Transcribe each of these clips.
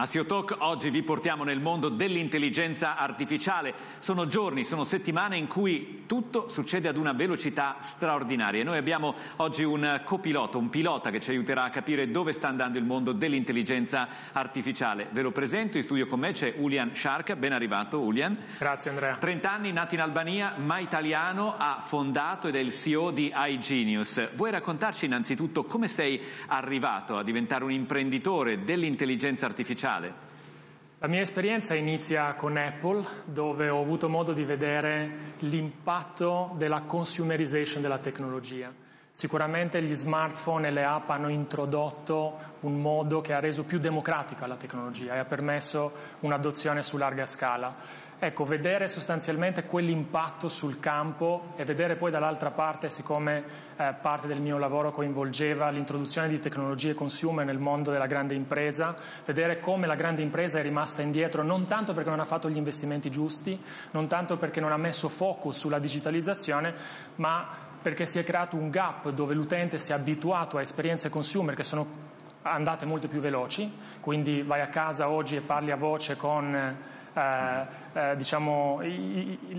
A SEO Talk oggi vi portiamo nel mondo dell'intelligenza artificiale. Sono giorni, sono settimane in cui tutto succede ad una velocità straordinaria. Noi abbiamo oggi un copilota, un pilota che ci aiuterà a capire dove sta andando il mondo dell'intelligenza artificiale. Ve lo presento, in studio con me c'è Ulian Shark, ben arrivato Ulian. Grazie Andrea. 30 anni, nato in Albania, ma italiano, ha fondato ed è il CEO di iGenius. Vuoi raccontarci innanzitutto come sei arrivato a diventare un imprenditore dell'intelligenza artificiale? La mia esperienza inizia con Apple, dove ho avuto modo di vedere l'impatto della consumerization della tecnologia. Sicuramente gli smartphone e le app hanno introdotto un modo che ha reso più democratica la tecnologia e ha permesso un'adozione su larga scala. Ecco, vedere sostanzialmente quell'impatto sul campo e vedere poi dall'altra parte, siccome eh, parte del mio lavoro coinvolgeva l'introduzione di tecnologie consumer nel mondo della grande impresa, vedere come la grande impresa è rimasta indietro non tanto perché non ha fatto gli investimenti giusti, non tanto perché non ha messo focus sulla digitalizzazione, ma perché si è creato un gap dove l'utente si è abituato a esperienze consumer che sono andate molto più veloci, quindi vai a casa oggi e parli a voce con eh, eh, diciamo,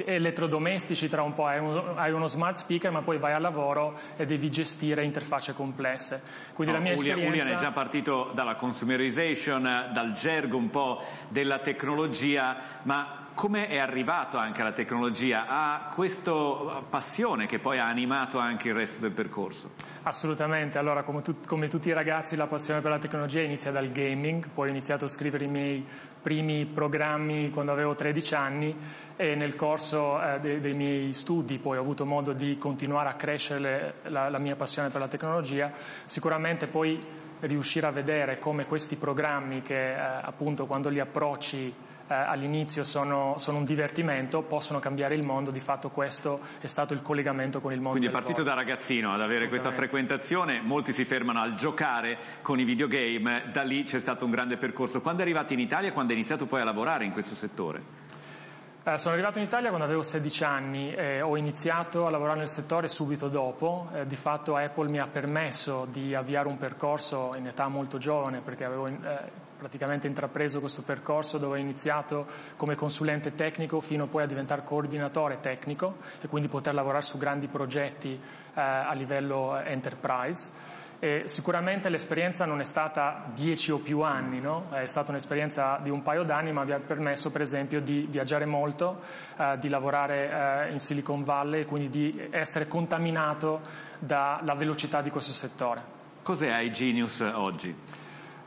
elettrodomestici, tra un po' hai, un, hai, uno smart speaker, ma poi vai al lavoro e devi gestire interfacce complesse. Quindi no, la mia Ulian, esperienza... Ulian è già partito dalla consumerization, dal gergo un po' della tecnologia, ma come è arrivato anche alla tecnologia? Ha questa passione che poi ha animato anche il resto del percorso? Assolutamente, allora come, tu, come, tutti i ragazzi la passione per la tecnologia inizia dal gaming, poi ho iniziato a scrivere i miei primi programmi quando avevo 13 anni e nel corso eh, dei, dei, miei studi poi ho avuto modo di continuare a crescere le, la, la mia passione per la tecnologia, sicuramente poi riuscire a vedere come questi programmi che eh, appunto quando li approcci eh, all'inizio sono, sono, un divertimento, possono cambiare il mondo, di fatto questo è stato il collegamento con il mondo. Quindi è partito da ragazzino ad avere questa frequentazione, molti si fermano al giocare con i videogame, da lì c'è stato un grande percorso. Quando è arrivato in Italia e quando è iniziato poi a lavorare in questo settore? Eh, sono arrivato in Italia quando avevo 16 anni e ho iniziato a lavorare nel settore subito dopo. Eh, di fatto Apple mi ha permesso di avviare un percorso in età molto giovane perché avevo eh, praticamente intrapreso questo percorso dove ho iniziato come consulente tecnico fino poi a diventare coordinatore tecnico e quindi poter lavorare su grandi progetti eh, a livello enterprise. E sicuramente l'esperienza non è stata dieci o più anni, no? è stata un'esperienza di un paio d'anni, ma mi ha permesso per esempio di viaggiare molto, eh, di lavorare eh, in Silicon Valley e quindi di essere contaminato dalla velocità di questo settore. Cos'è iGenius oggi?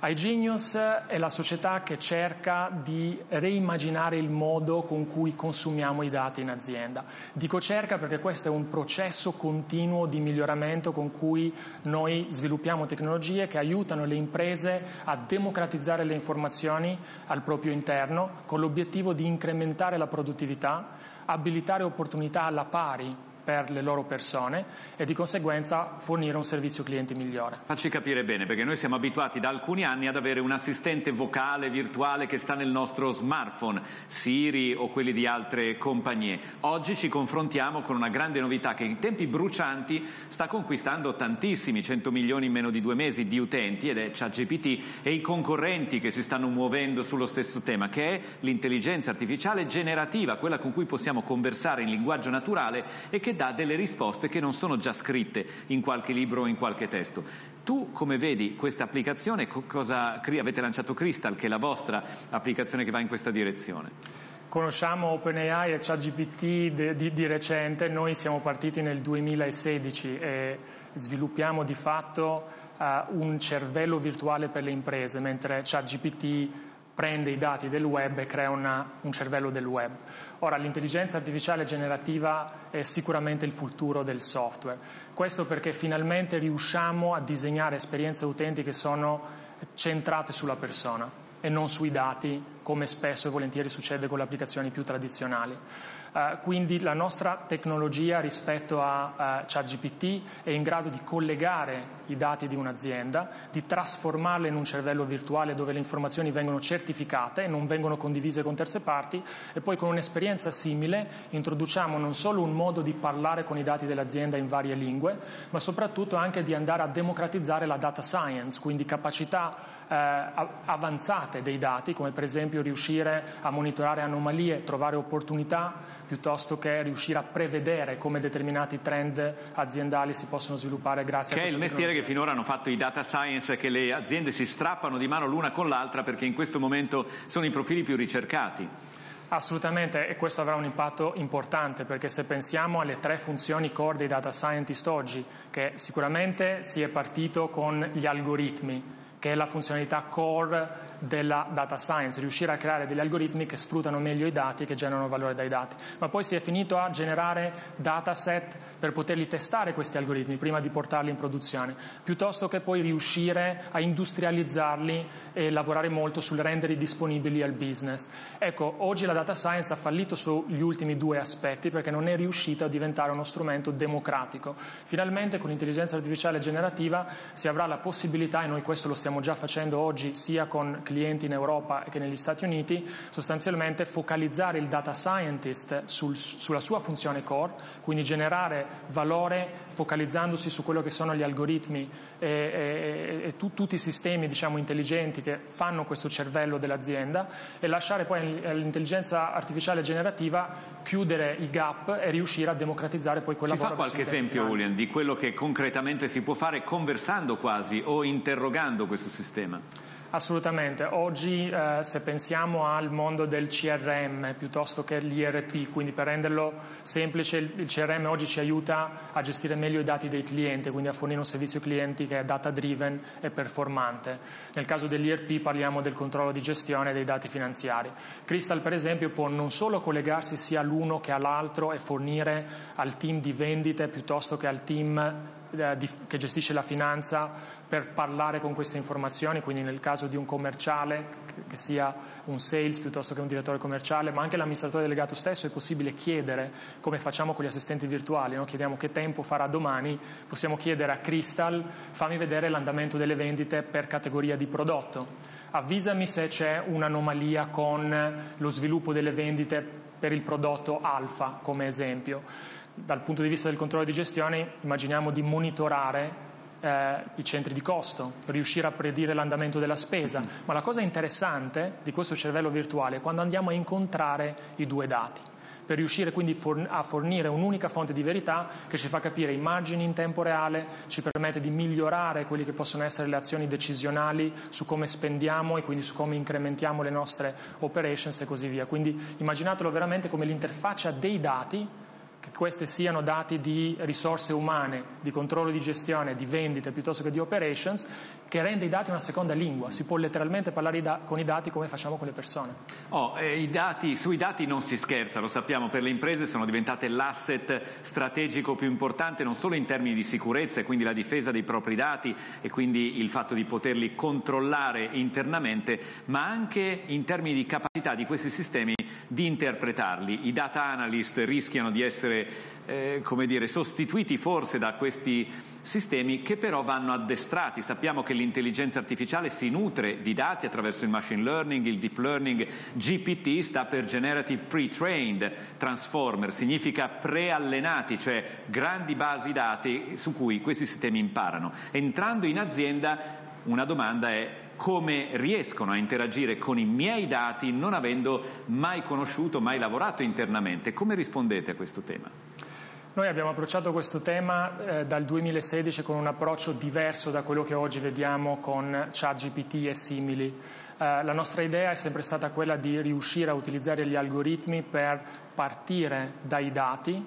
iGenius è la società che cerca di reimmaginare il modo con cui consumiamo i dati in azienda. Dico cerca perché questo è un processo continuo di miglioramento con cui noi sviluppiamo tecnologie che aiutano le imprese a democratizzare le informazioni al proprio interno con l'obiettivo di incrementare la produttività, abilitare opportunità alla pari per le loro persone e di conseguenza fornire un servizio cliente migliore. Facci capire bene, perché noi siamo abituati da alcuni anni ad avere un assistente vocale virtuale che sta nel nostro smartphone, Siri o quelli di altre compagnie. Oggi ci confrontiamo con una grande novità che in tempi brucianti sta conquistando tantissimi, 100 milioni in meno di due mesi di utenti ed è ChatGPT e i concorrenti che si stanno muovendo sullo stesso tema, che è l'intelligenza artificiale generativa, quella con cui possiamo conversare in linguaggio naturale e che che dà delle risposte che non sono già scritte in qualche libro o in qualche testo. Tu come vedi questa applicazione? Cosa, avete lanciato Crystal, che è la vostra applicazione che va in questa direzione? Conosciamo OpenAI e ChatGPT di, di, di, recente, noi siamo partiti nel 2016 e sviluppiamo di fatto uh, un cervello virtuale per le imprese, mentre ChatGPT prende i dati del web e crea una, un cervello del web. Ora, l'intelligenza artificiale generativa è sicuramente il futuro del software. Questo perché finalmente riusciamo a disegnare esperienze utenti che sono centrate sulla persona e non sui dati, come spesso e volentieri succede con le applicazioni più tradizionali. Uh, quindi la nostra tecnologia rispetto a uh, ChatGPT è in grado di collegare i dati di un'azienda, di trasformarle in un cervello virtuale dove le informazioni vengono certificate e non vengono condivise con terze parti e poi con un'esperienza simile introduciamo non solo un modo di parlare con i dati dell'azienda in varie lingue, ma soprattutto anche di andare a democratizzare la data science, quindi capacità eh, avanzate dei dati, come per esempio riuscire a monitorare anomalie, trovare opportunità, piuttosto che riuscire a prevedere come determinati trend aziendali si possono sviluppare grazie che a. Che è il mestiere che finora hanno fatto i data science, che le aziende si strappano di mano l'una con l'altra perché in questo momento sono i profili più ricercati. Assolutamente, e questo avrà un impatto importante perché se pensiamo alle tre funzioni core dei data scientist oggi, che sicuramente si è partito con gli algoritmi, che è la funzionalità core della data science, riuscire a creare degli algoritmi che sfruttano meglio i dati che generano valore dai dati. Ma poi si è finito a generare dataset per poterli testare questi algoritmi prima di portarli in produzione, piuttosto che poi riuscire a industrializzarli e lavorare molto sul renderli disponibili al business. Ecco, oggi la data science ha fallito sugli ultimi due aspetti perché non è riuscita a diventare uno strumento democratico. Finalmente con l'intelligenza artificiale generativa si avrà la possibilità, e noi questo lo stiamo stiamo già facendo oggi sia con clienti in Europa che negli Stati Uniti, sostanzialmente focalizzare il data scientist sul, sulla sua funzione core, quindi generare valore focalizzandosi su quello che sono gli algoritmi e, e, e tu, tutti i sistemi diciamo, intelligenti che fanno questo cervello dell'azienda e lasciare poi all'intelligenza artificiale generativa chiudere i gap e riuscire a democratizzare poi quel Ci fa qualche esempio, Julian, di quello che concretamente si può fare conversando quasi o interrogando questo questo sistema? Assolutamente, oggi eh, se pensiamo al mondo del CRM piuttosto che l'IRP, quindi per renderlo semplice il CRM oggi ci aiuta a gestire meglio i dati dei clienti, quindi a fornire un servizio clienti che è data driven e performante. Nel caso dell'IRP parliamo del controllo di gestione dei dati finanziari. Crystal per esempio può non solo collegarsi sia all'uno che all'altro e fornire al team di vendite piuttosto che al team eh, che gestisce la finanza per parlare con queste informazioni, quindi nel caso di un commerciale, che sia un sales piuttosto che un direttore commerciale, ma anche l'amministratore delegato stesso, è possibile chiedere, come facciamo con gli assistenti virtuali, no? chiediamo che tempo farà domani, possiamo chiedere a Crystal, fammi vedere l'andamento delle vendite per categoria di prodotto, avvisami se c'è un'anomalia con lo sviluppo delle vendite per il prodotto alfa, come esempio dal punto di vista del controllo di gestione immaginiamo di monitorare eh, i centri di costo, riuscire a predire l'andamento della spesa, ma la cosa interessante di questo cervello virtuale è quando andiamo a incontrare i due dati per riuscire quindi a fornire un'unica fonte di verità che ci fa capire immagini in tempo reale, ci permette di migliorare quelle che possono essere le azioni decisionali su come spendiamo e quindi su come incrementiamo le nostre operations e così via. Quindi immaginatelo veramente come l'interfaccia dei dati che queste siano dati di risorse umane, di controllo di gestione, di vendite piuttosto che di operations, che rende i dati una seconda lingua. Si può letteralmente parlare da- con i dati come facciamo con le persone. Oh, eh, i dati, sui dati non si scherza, lo sappiamo, per le imprese sono diventate l'asset strategico più importante non solo in termini di sicurezza e quindi la difesa dei propri dati e quindi il fatto di poterli controllare internamente, ma anche in termini di capacità di questi sistemi di interpretarli. I data analyst rischiano di essere eh, come dire, sostituiti forse da questi sistemi che però vanno addestrati. Sappiamo che l'intelligenza artificiale si nutre di dati attraverso il machine learning, il deep learning. GPT sta per Generative Pre-trained Transformer, significa preallenati, cioè grandi basi dati su cui questi sistemi imparano. Entrando in azienda una domanda è come riescono a interagire con i miei dati non avendo mai conosciuto, mai lavorato internamente. Come rispondete a questo tema? Noi abbiamo approcciato questo tema eh, dal 2016 con un approccio diverso da quello che oggi vediamo con ChatGPT e simili. Eh, la nostra idea è sempre stata quella di riuscire a utilizzare gli algoritmi per partire dai dati,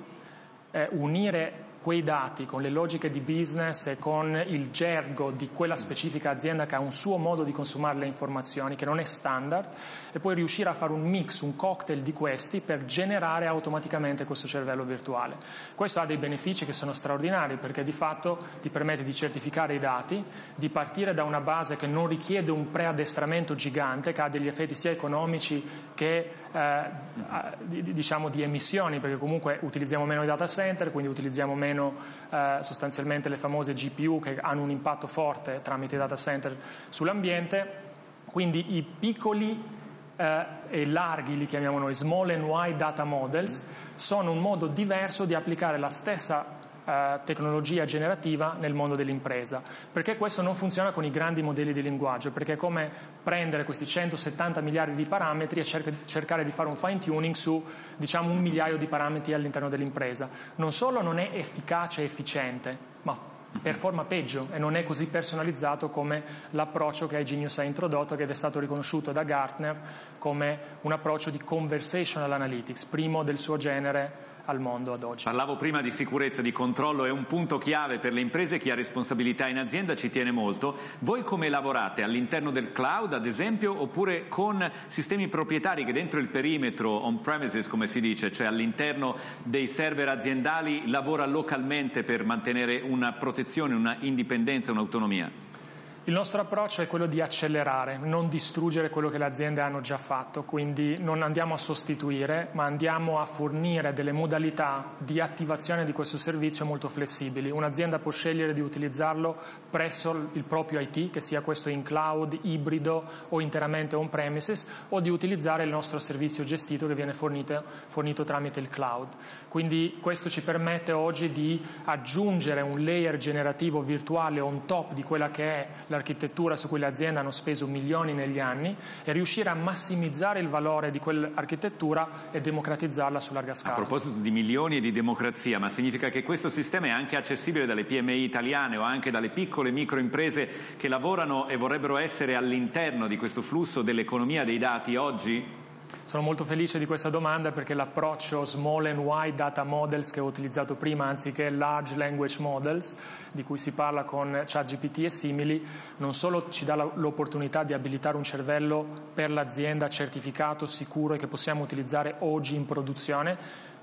eh, unire quei dati con le logiche di business e con il gergo di quella specifica azienda che ha un suo modo di consumare le informazioni che non è standard e poi riuscire a fare un mix, un cocktail di questi per generare automaticamente questo cervello virtuale. Questo ha dei benefici che sono straordinari perché di fatto ti permette di certificare i dati, di partire da una base che non richiede un preaddestramento gigante, che ha degli effetti sia economici che eh, diciamo di emissioni, perché comunque utilizziamo meno i data center, quindi utilizziamo meno eh, sostanzialmente le famose GPU che hanno un impatto forte tramite i data center sull'ambiente. Quindi i piccoli eh, e larghi, li chiamiamo noi, small and wide data models, sono un modo diverso di applicare la stessa eh, tecnologia generativa nel mondo dell'impresa, perché questo non funziona con i grandi modelli di linguaggio, perché è come prendere questi 170 miliardi di parametri e cer- cercare di fare un fine tuning su diciamo un migliaio di parametri all'interno dell'impresa. Non solo non è efficace e efficiente, ma performa peggio e non è così personalizzato come l'approccio che iGenius ha introdotto ed è stato riconosciuto da Gartner come un approccio di conversational analytics, primo del suo genere al mondo ad oggi. Parlavo prima di sicurezza, di controllo, è un punto chiave per le imprese, chi ha responsabilità in azienda ci tiene molto. Voi come lavorate? All'interno del cloud, ad esempio, oppure con sistemi proprietari che dentro il perimetro on premises, come si dice, cioè all'interno dei server aziendali, lavora localmente per mantenere una protezione, una indipendenza, un'autonomia? Il nostro approccio è quello di accelerare, non distruggere quello che le aziende hanno già fatto, quindi non andiamo a sostituire, ma andiamo a fornire delle modalità di attivazione di questo servizio molto flessibili. Un'azienda può scegliere di utilizzarlo presso il proprio IT, che sia questo in cloud, ibrido o interamente on premises, o di utilizzare il nostro servizio gestito che viene fornito, fornito tramite il cloud. Quindi questo ci permette oggi di aggiungere un layer generativo virtuale on top di quella che è la l'architettura su cui le aziende hanno speso milioni negli anni e riuscire a massimizzare il valore di quell'architettura e democratizzarla su larga scala. A proposito di milioni e di democrazia, ma significa che questo sistema è anche accessibile dalle PMI italiane o anche dalle piccole microimprese che lavorano e vorrebbero essere all'interno di questo flusso dell'economia dei dati oggi? Sono molto felice di questa domanda perché l'approccio small and wide data models che ho utilizzato prima anziché large language models di cui si parla con ChatGPT e simili non solo ci dà l'opportunità di abilitare un cervello per l'azienda certificato, sicuro e che possiamo utilizzare oggi in produzione,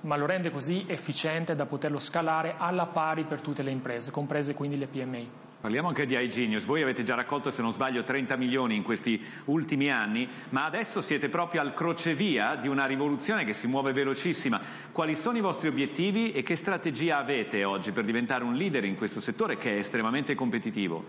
ma lo rende così efficiente da poterlo scalare alla pari per tutte le imprese, comprese quindi le PMI. Parliamo anche di iGenius. Voi avete già raccolto, se non sbaglio, 30 milioni in questi ultimi anni, ma adesso siete proprio al crocevia di una rivoluzione che si muove velocissima. Quali sono i vostri obiettivi e che strategia avete oggi per diventare un leader in questo settore che è estremamente competitivo?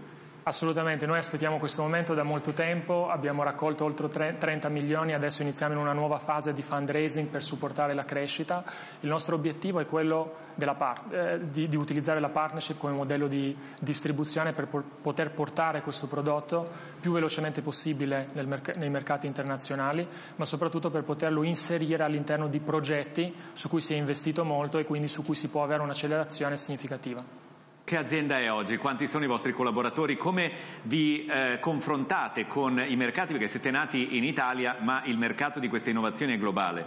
Assolutamente, noi aspettiamo questo momento da molto tempo, abbiamo raccolto oltre 30 milioni, adesso iniziamo in una nuova fase di fundraising per supportare la crescita. Il nostro obiettivo è quello part- eh, di, di, utilizzare la partnership come modello di distribuzione per por- poter portare questo prodotto più velocemente possibile merc- nei mercati internazionali, ma soprattutto per poterlo inserire all'interno di progetti su cui si è investito molto e quindi su cui si può avere un'accelerazione significativa. Che azienda è oggi? Quanti sono i vostri collaboratori? Come vi eh, confrontate con i mercati? Perché siete nati in Italia, ma il mercato di queste innovazioni è globale.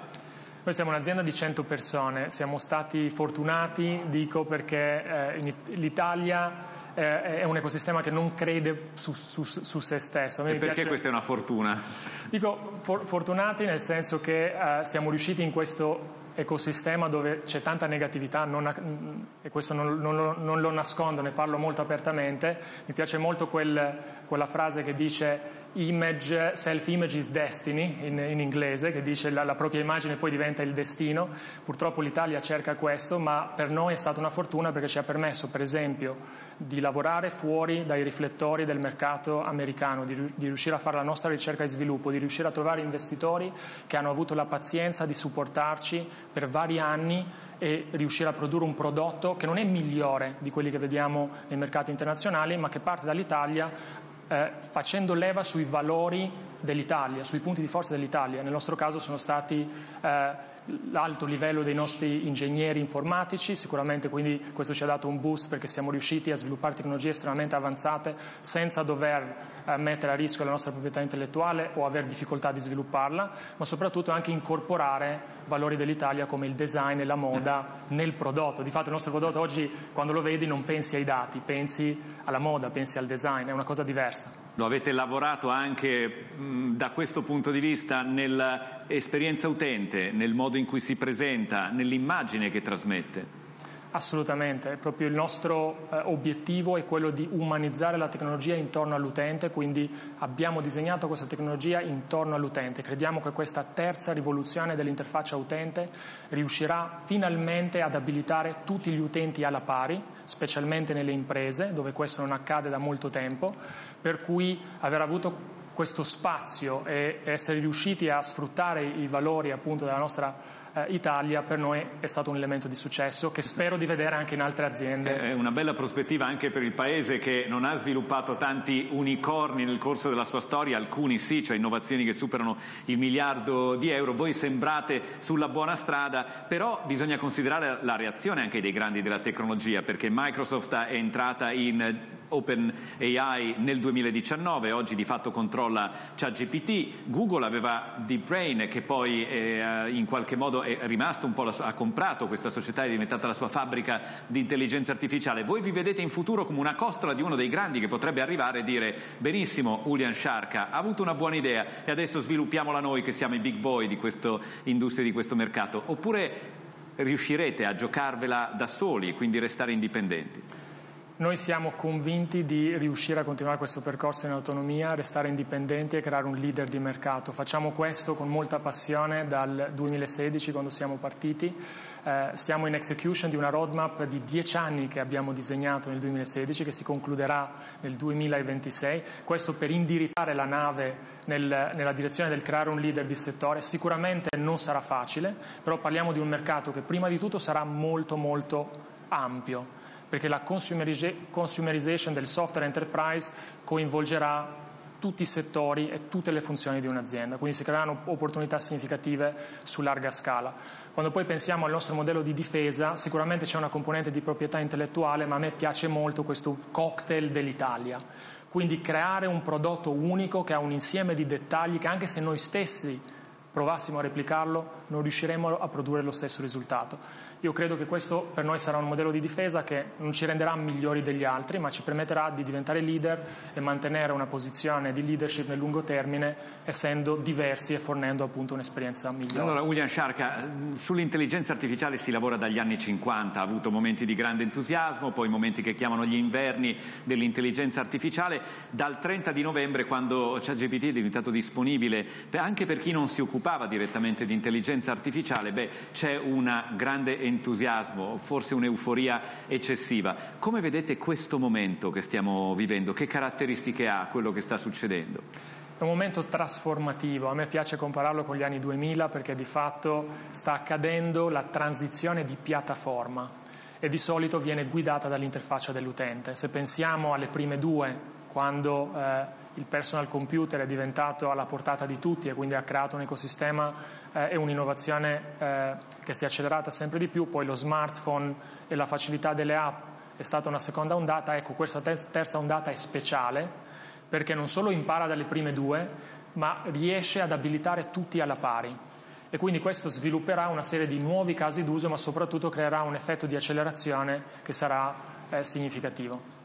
Noi siamo un'azienda di 100 persone, siamo stati fortunati, dico perché eh, l'Italia eh, è un ecosistema che non crede su, su, su se stesso. e perché piace... questa è una fortuna? Dico for, fortunati nel senso che eh, siamo riusciti in questo ecosistema dove c'è tanta negatività, non, e questo non, non, non, lo, nascondo, ne parlo molto apertamente, mi piace molto quel, quella frase che dice image, self-image is destiny in, in inglese, che dice la, la propria immagine poi diventa il destino. Purtroppo l'Italia cerca questo, ma per noi è stata una fortuna perché ci ha permesso, per esempio, di lavorare fuori dai riflettori del mercato americano, di, di riuscire a fare la nostra ricerca e sviluppo, di riuscire a trovare investitori che hanno avuto la pazienza di supportarci per vari anni e riuscire a produrre un prodotto che non è migliore di quelli che vediamo nei mercati internazionali, ma che parte dall'Italia eh, facendo leva sui valori dell'Italia, sui punti di forza dell'Italia. Nel nostro caso sono stati eh, l'alto livello dei nostri ingegneri informatici, sicuramente quindi questo ci ha dato un boost perché siamo riusciti a sviluppare tecnologie estremamente avanzate senza dover eh, mettere a rischio la nostra proprietà intellettuale o avere difficoltà di svilupparla, ma soprattutto anche incorporare valori dell'Italia come il design e la moda nel prodotto. Di fatto il nostro prodotto oggi quando lo vedi non pensi ai dati, pensi alla moda, pensi al design, è una cosa diversa. Lo avete lavorato anche mh, da questo punto di vista nell'esperienza utente, nel modo in cui si presenta, nell'immagine che trasmette? Assolutamente, proprio il nostro eh, obiettivo è quello di umanizzare la tecnologia intorno all'utente, quindi abbiamo disegnato questa tecnologia intorno all'utente. Crediamo che questa terza rivoluzione dell'interfaccia utente riuscirà finalmente ad abilitare tutti gli utenti alla pari, specialmente nelle imprese, dove questo non accade da molto tempo, per cui aver avuto questo spazio e essere riusciti a sfruttare i valori appunto della nostra eh, Italia per noi è stato un elemento di successo che spero di vedere anche in altre aziende. È una bella prospettiva anche per il Paese che non ha sviluppato tanti unicorni nel corso della sua storia, alcuni sì, cioè innovazioni che superano il miliardo di euro. Voi sembrate sulla buona strada, però bisogna considerare la reazione anche dei grandi della tecnologia perché Microsoft è entrata in OpenAI nel 2019, oggi di fatto controlla ChatGPT, Google aveva DeepBrain che poi eh, in qualche modo è rimasto un po' la, ha comprato questa società, è diventata la sua fabbrica di intelligenza artificiale. Voi vi vedete in futuro come una costola di uno dei grandi che potrebbe arrivare e dire benissimo Julian Sharka ha avuto una buona idea e adesso sviluppiamola noi che siamo i big boy di questa industria, di questo mercato, oppure riuscirete a giocarvela da soli e quindi restare indipendenti? Noi siamo convinti di riuscire a continuare questo percorso in autonomia, restare indipendenti e creare un leader di mercato. Facciamo questo con molta passione dal 2016 quando siamo partiti. Eh, stiamo in execution di una roadmap di dieci anni che abbiamo disegnato nel 2016 che si concluderà nel 2026. Questo per indirizzare la nave nel, nella direzione del creare un leader di settore. Sicuramente non sarà facile, però parliamo di un mercato che prima di tutto sarà molto molto ampio perché la consumerization del software enterprise coinvolgerà tutti i settori e tutte le funzioni di un'azienda, quindi si creeranno opportunità significative su larga scala. Quando poi pensiamo al nostro modello di difesa, sicuramente c'è una componente di proprietà intellettuale, ma a me piace molto questo cocktail dell'Italia. Quindi creare un prodotto unico che ha un insieme di dettagli che anche se noi stessi provassimo a replicarlo non riusciremo a produrre lo stesso risultato. Io credo che questo per noi sarà un modello di difesa che non ci renderà migliori degli altri, ma ci permetterà di diventare leader e mantenere una posizione di leadership nel lungo termine, essendo diversi e fornendo appunto un'esperienza migliore. Allora, William Sharka, sull'intelligenza artificiale si lavora dagli anni 50, ha avuto momenti di grande entusiasmo, poi momenti che chiamano gli inverni dell'intelligenza artificiale. Dal 30 di novembre, quando ChatGPT è diventato disponibile anche per chi non si occupava direttamente di intelligenza artificiale, beh, c'è una grande entusiasmo, forse un'euforia eccessiva. Come vedete questo momento che stiamo vivendo? Che caratteristiche ha quello che sta succedendo? È un momento trasformativo, a me piace compararlo con gli anni 2000 perché di fatto sta accadendo la transizione di piattaforma e di solito viene guidata dall'interfaccia dell'utente. Se pensiamo alle prime due, quando eh, il personal computer è diventato alla portata di tutti e quindi ha creato un ecosistema eh, e un'innovazione eh, che si è accelerata sempre di più, poi lo smartphone e la facilità delle app è stata una seconda ondata, ecco questa terza ondata è speciale perché non solo impara dalle prime due, ma riesce ad abilitare tutti alla pari. E quindi questo svilupperà una serie di nuovi casi d'uso, ma soprattutto creerà un effetto di accelerazione che sarà eh, significativo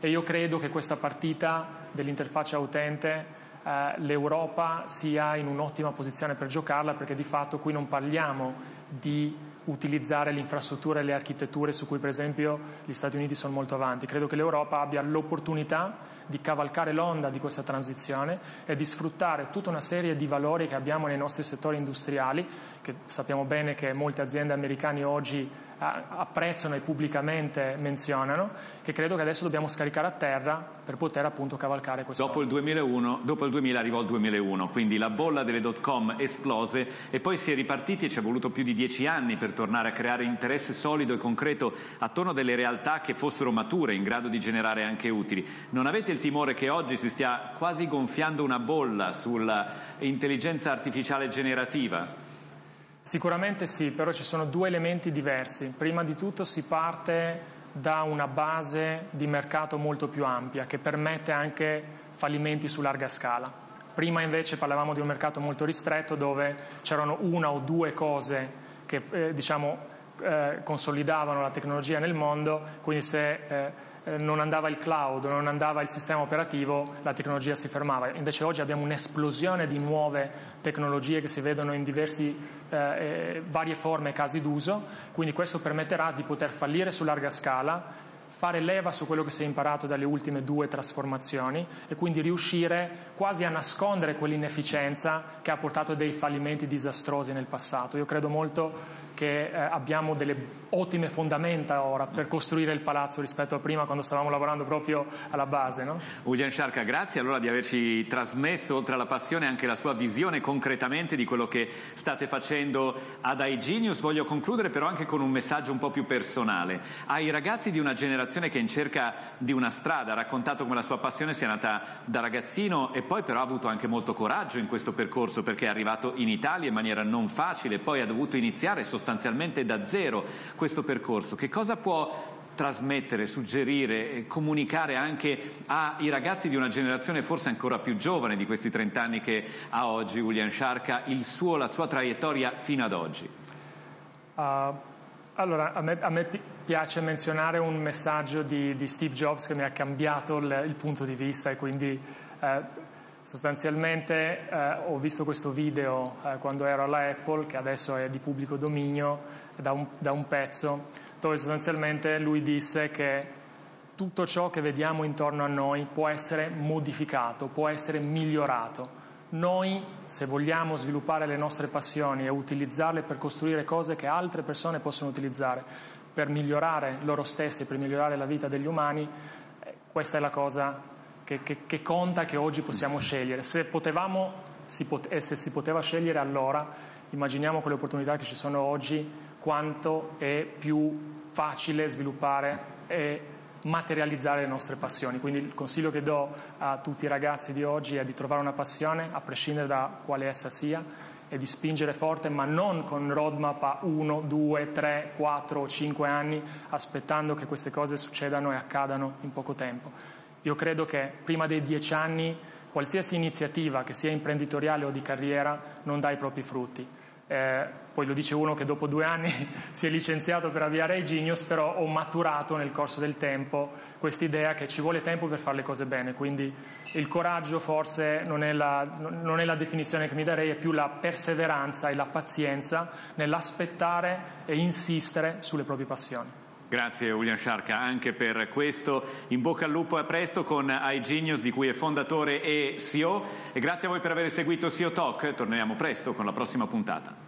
e io credo che questa partita dell'interfaccia utente eh, l'Europa sia in un'ottima posizione per giocarla perché di fatto qui non parliamo di utilizzare l'infrastruttura e le architetture su cui per esempio gli Stati Uniti sono molto avanti. Credo che l'Europa abbia l'opportunità di cavalcare l'onda di questa transizione e di sfruttare tutta una serie di valori che abbiamo nei nostri settori industriali, che sappiamo bene che molte aziende americane oggi apprezzano e pubblicamente menzionano, che credo che adesso dobbiamo scaricare a terra per poter appunto cavalcare questo. Dopo il 2001, dopo il 2000 arrivò il 2001, quindi la bolla delle dot com esplose e poi si è ripartiti e ci è voluto più di dieci anni per tornare a creare interesse solido e concreto attorno a delle realtà che fossero mature, in grado di generare anche utili. Non avete il timore che oggi si stia quasi gonfiando una bolla sulla intelligenza artificiale generativa? Sicuramente sì, però ci sono due elementi diversi. Prima di tutto si parte da una base di mercato molto più ampia che permette anche fallimenti su larga scala. Prima invece parlavamo di un mercato molto ristretto dove c'erano una o due cose che eh, diciamo, eh, consolidavano la tecnologia nel mondo, quindi se eh, non andava il cloud, non andava il sistema operativo, la tecnologia si fermava. Invece oggi abbiamo un'esplosione di nuove tecnologie che si vedono in diversi, eh, eh, varie forme e casi d'uso, quindi questo permetterà di poter fallire su larga scala fare leva su quello che si è imparato dalle ultime due trasformazioni e quindi riuscire quasi a nascondere quell'inefficienza che ha portato a dei fallimenti disastrosi nel passato. Io credo molto che eh, abbiamo delle ottime fondamenta ora per costruire il palazzo rispetto a prima quando stavamo lavorando proprio alla base. No? Ulian Sciarca, grazie allora di averci trasmesso oltre alla passione anche la sua visione concretamente di quello che state facendo ad iGenius. Voglio concludere però anche con un messaggio un po' più personale. Ai ragazzi di una generazione che è in cerca di una strada, ha raccontato come la sua passione sia nata da ragazzino e poi però ha avuto anche molto coraggio in questo percorso perché è arrivato in Italia in maniera non facile, poi ha dovuto iniziare sostanzialmente sostanzialmente da zero questo percorso, che cosa può trasmettere, suggerire, comunicare anche ai ragazzi di una generazione forse ancora più giovane di questi 30 anni che ha oggi William Sciarca, suo, la sua traiettoria fino ad oggi? Uh, allora, a me, a me, piace menzionare un messaggio di, di, Steve Jobs che mi ha cambiato il, il punto di vista e quindi eh, Sostanzialmente eh, ho visto questo video eh, quando ero alla Apple, che adesso è di pubblico dominio, da un, da un pezzo, dove sostanzialmente lui disse che tutto ciò che vediamo intorno a noi può essere modificato, può essere migliorato. Noi, se vogliamo sviluppare le nostre passioni e utilizzarle per costruire cose che altre persone possono utilizzare per migliorare loro stessi, per migliorare la vita degli umani, eh, questa è la cosa che, che, che conta che oggi possiamo scegliere. Se potevamo, si pot- e se si poteva scegliere allora, immaginiamo con le opportunità che ci sono oggi, quanto è più facile sviluppare e materializzare le nostre passioni. Quindi il consiglio che do a tutti i ragazzi di oggi è di trovare una passione, a prescindere da quale essa sia, e di spingere forte, ma non con roadmap a 1, 2, 3, 4 o 5 anni, aspettando che queste cose succedano e accadano in poco tempo. Io credo che prima dei dieci anni qualsiasi iniziativa, che sia imprenditoriale o di carriera, non dà i propri frutti. Eh, poi lo dice uno che dopo due anni si è licenziato per avviare iGenius, però ho maturato nel corso del tempo questa idea che ci vuole tempo per fare le cose bene, quindi il coraggio forse non è, la, non è la definizione che mi darei, è più la perseveranza e la pazienza nell'aspettare e insistere sulle proprie passioni. Grazie William Sciarca anche per questo. In bocca al lupo a presto con iGenius di cui è fondatore e CEO e grazie a voi per aver seguito CEO Talk. Torneremo presto con la prossima puntata.